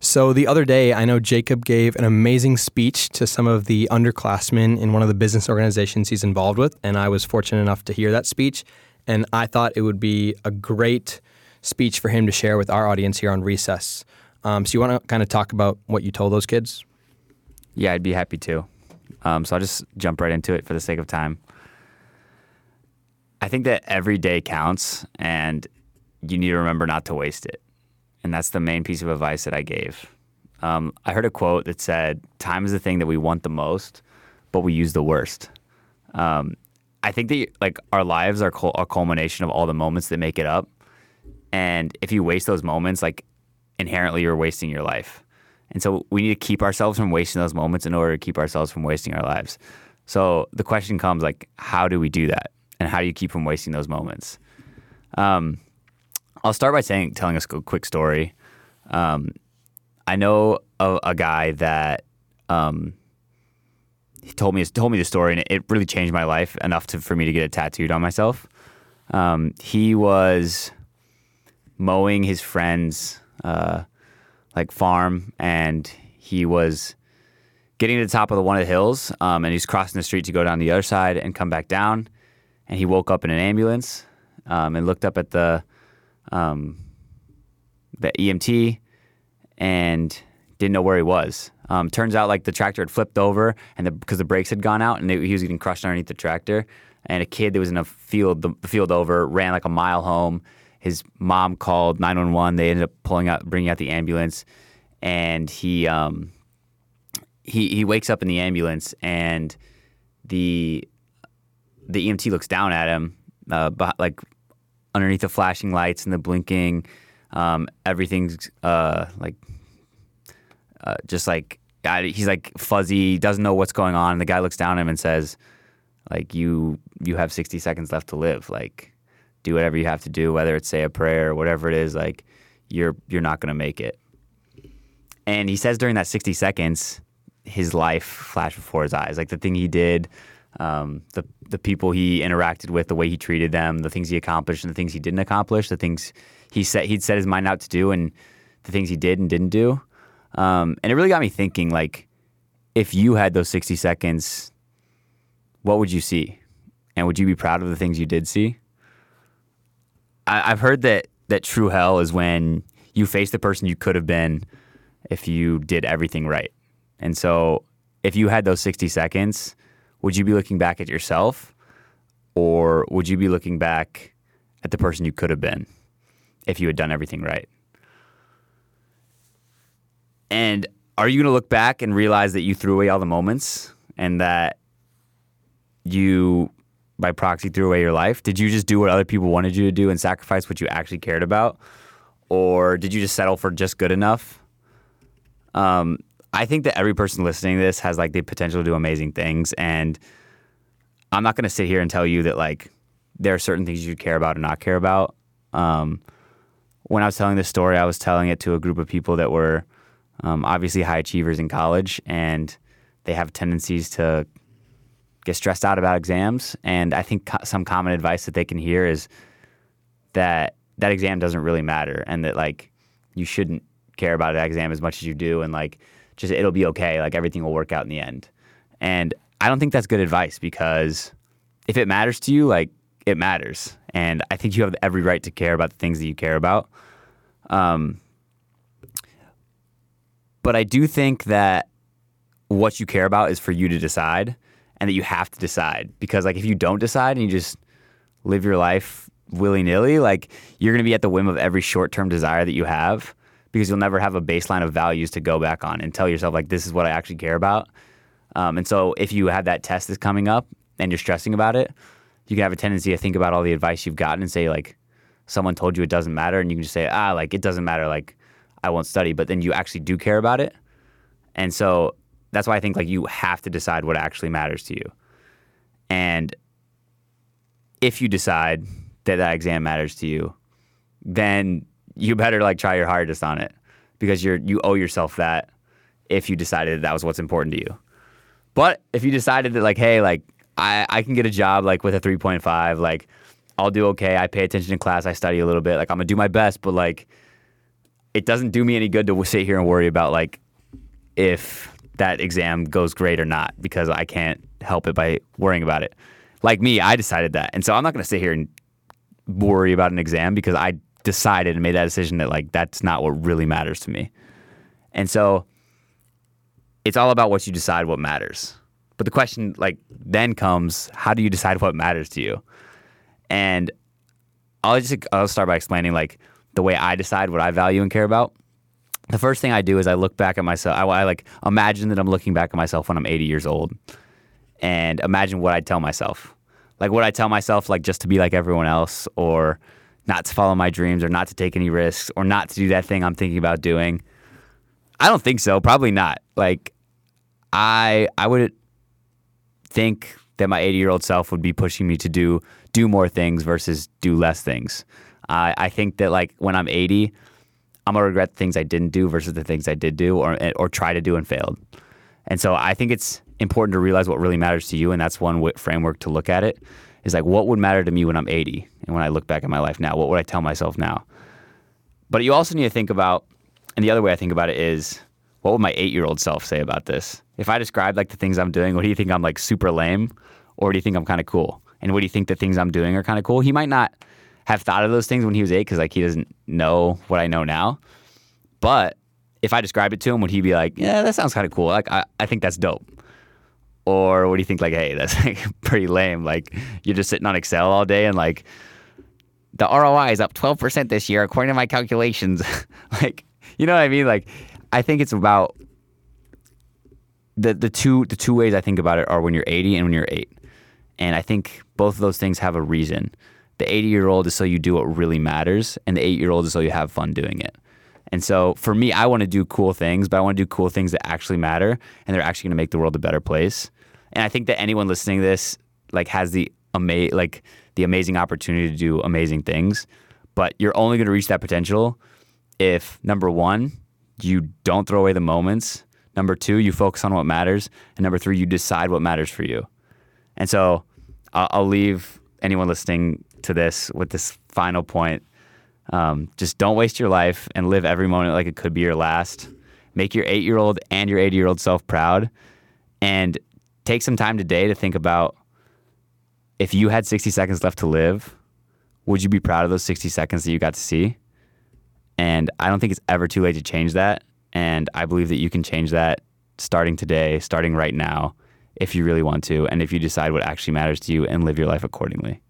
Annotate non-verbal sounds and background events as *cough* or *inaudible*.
So the other day, I know Jacob gave an amazing speech to some of the underclassmen in one of the business organizations he's involved with, and I was fortunate enough to hear that speech. And I thought it would be a great speech for him to share with our audience here on Recess. Um, so you want to kind of talk about what you told those kids? Yeah, I'd be happy to. Um, so I'll just jump right into it for the sake of time. I think that every day counts, and you need to remember not to waste it. And that's the main piece of advice that I gave. Um, I heard a quote that said, "Time is the thing that we want the most, but we use the worst." Um, I think that like our lives are a culmination of all the moments that make it up, and if you waste those moments, like inherently you're wasting your life. And so we need to keep ourselves from wasting those moments in order to keep ourselves from wasting our lives. So the question comes like, how do we do that? And how do you keep from wasting those moments? Um, I'll start by saying, telling us a quick story. Um, I know a, a guy that um, he told me told me the story, and it really changed my life enough to, for me to get it tattooed on myself. Um, he was mowing his friend's uh, like farm, and he was getting to the top of the one of the hills, um, and he's crossing the street to go down the other side and come back down. And he woke up in an ambulance um, and looked up at the um, the EMT and didn't know where he was. Um, turns out like the tractor had flipped over and the, because the brakes had gone out and he was getting crushed underneath the tractor. And a kid that was in a field, the, the field over, ran like a mile home. His mom called 911. They ended up pulling out, bringing out the ambulance, and he um, he he wakes up in the ambulance and the the EMT looks down at him, uh, like underneath the flashing lights and the blinking. Um, everything's uh, like uh, just like he's like fuzzy, doesn't know what's going on. And the guy looks down at him and says, "Like you, you have 60 seconds left to live. Like do whatever you have to do, whether it's say a prayer or whatever it is. Like you're you're not to make it." And he says during that 60 seconds, his life flashed before his eyes. Like the thing he did, um, the the people he interacted with, the way he treated them, the things he accomplished and the things he didn't accomplish, the things he set he'd set his mind out to do, and the things he did and didn't do. Um, and it really got me thinking, like, if you had those sixty seconds, what would you see, and would you be proud of the things you did see? I, I've heard that that true hell is when you face the person you could have been if you did everything right. And so, if you had those sixty seconds would you be looking back at yourself or would you be looking back at the person you could have been if you had done everything right? And are you going to look back and realize that you threw away all the moments and that you, by proxy, threw away your life? Did you just do what other people wanted you to do and sacrifice what you actually cared about? Or did you just settle for just good enough? Um, I think that every person listening to this has like the potential to do amazing things. And I'm not going to sit here and tell you that like there are certain things you should care about and not care about. Um, when I was telling this story, I was telling it to a group of people that were um, obviously high achievers in college and they have tendencies to get stressed out about exams. And I think co- some common advice that they can hear is that that exam doesn't really matter and that like you shouldn't care about that exam as much as you do. And like, just it'll be okay. Like everything will work out in the end. And I don't think that's good advice because if it matters to you, like it matters. And I think you have every right to care about the things that you care about. Um, but I do think that what you care about is for you to decide and that you have to decide because like if you don't decide and you just live your life willy-nilly like you're going to be at the whim of every short-term desire that you have because you'll never have a baseline of values to go back on and tell yourself like this is what I actually care about. Um, and so if you have that test that's coming up and you're stressing about it, you can have a tendency to think about all the advice you've gotten and say like someone told you it doesn't matter and you can just say ah like it doesn't matter like I won't study, but then you actually do care about it. And so that's why I think like you have to decide what actually matters to you. And if you decide that that exam matters to you, then you better like try your hardest on it because you're you owe yourself that if you decided that, was what's important to you. But if you decided that like, hey, like I, I can get a job like with a 3.5, like I'll do okay. I pay attention in class. I study a little bit. Like I'm gonna do my best, but like it doesn't do me any good to sit here and worry about like if that exam goes great or not because I can't help it by worrying about it. Like me, I decided that. And so I'm not going to sit here and worry about an exam because I decided and made that decision that like that's not what really matters to me. And so it's all about what you decide what matters. But the question like then comes, how do you decide what matters to you? And I'll just I'll start by explaining like the way I decide what I value and care about. The first thing I do is I look back at myself. I, I like imagine that I'm looking back at myself when I'm 80 years old, and imagine what I'd tell myself. Like what I tell myself, like just to be like everyone else, or not to follow my dreams, or not to take any risks, or not to do that thing I'm thinking about doing. I don't think so. Probably not. Like I I would think that my 80 year old self would be pushing me to do do more things versus do less things. Uh, I think that like when I'm 80, I'm gonna regret the things I didn't do versus the things I did do or or try to do and failed. And so I think it's important to realize what really matters to you, and that's one framework to look at it. Is like what would matter to me when I'm 80, and when I look back at my life now, what would I tell myself now? But you also need to think about, and the other way I think about it is, what would my eight year old self say about this? If I describe like the things I'm doing, what do you think I'm like super lame, or do you think I'm kind of cool? And what do you think the things I'm doing are kind of cool? He might not have thought of those things when he was eight because like he doesn't know what I know now. But if I described it to him, would he be like, "Yeah, that sounds kind of cool. Like I, I think that's dope." Or what do you think? Like, hey, that's *laughs* like pretty lame. Like you're just sitting on Excel all day and like the ROI is up 12% this year according to my calculations. *laughs* like, you know what I mean? Like, I think it's about the the two the two ways I think about it are when you're 80 and when you're eight. And I think both of those things have a reason. The 80 year old is so you do what really matters, and the eight year old is so you have fun doing it. And so for me, I want to do cool things, but I want to do cool things that actually matter and they're actually going to make the world a better place. And I think that anyone listening to this like has the ama- like the amazing opportunity to do amazing things, but you're only going to reach that potential if number 1, you don't throw away the moments, number 2, you focus on what matters, and number 3, you decide what matters for you. And so I'll, I'll leave anyone listening to this with this final point. Um, just don't waste your life and live every moment like it could be your last. Make your eight year old and your 80 year old self proud. And take some time today to think about if you had 60 seconds left to live, would you be proud of those 60 seconds that you got to see? And I don't think it's ever too late to change that. And I believe that you can change that starting today, starting right now if you really want to, and if you decide what actually matters to you and live your life accordingly.